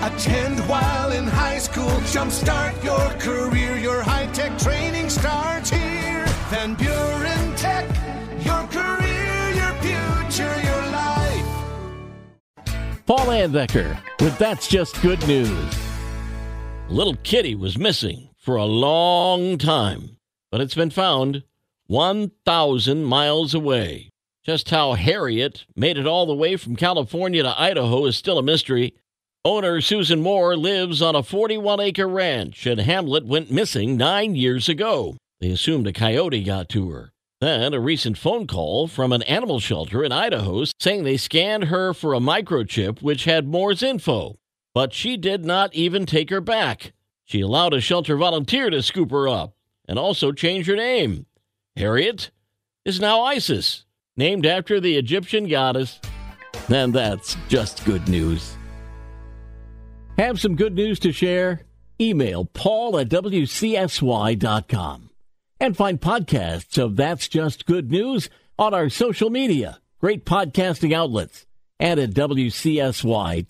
Attend while in high school. Jumpstart your career. Your high tech training starts here. Van Buren Tech. Your career, your future, your life. Paul Layendecker with That's Just Good News. Little Kitty was missing for a long time, but it's been found 1,000 miles away. Just how Harriet made it all the way from California to Idaho is still a mystery. Owner Susan Moore lives on a 41 acre ranch, and Hamlet went missing nine years ago. They assumed a coyote got to her. Then a recent phone call from an animal shelter in Idaho saying they scanned her for a microchip which had Moore's info. But she did not even take her back. She allowed a shelter volunteer to scoop her up and also change her name. Harriet is now Isis, named after the Egyptian goddess. And that's just good news. Have some good news to share? Email paul at wcsy.com and find podcasts of That's Just Good News on our social media, great podcasting outlets, and at wcsy.com.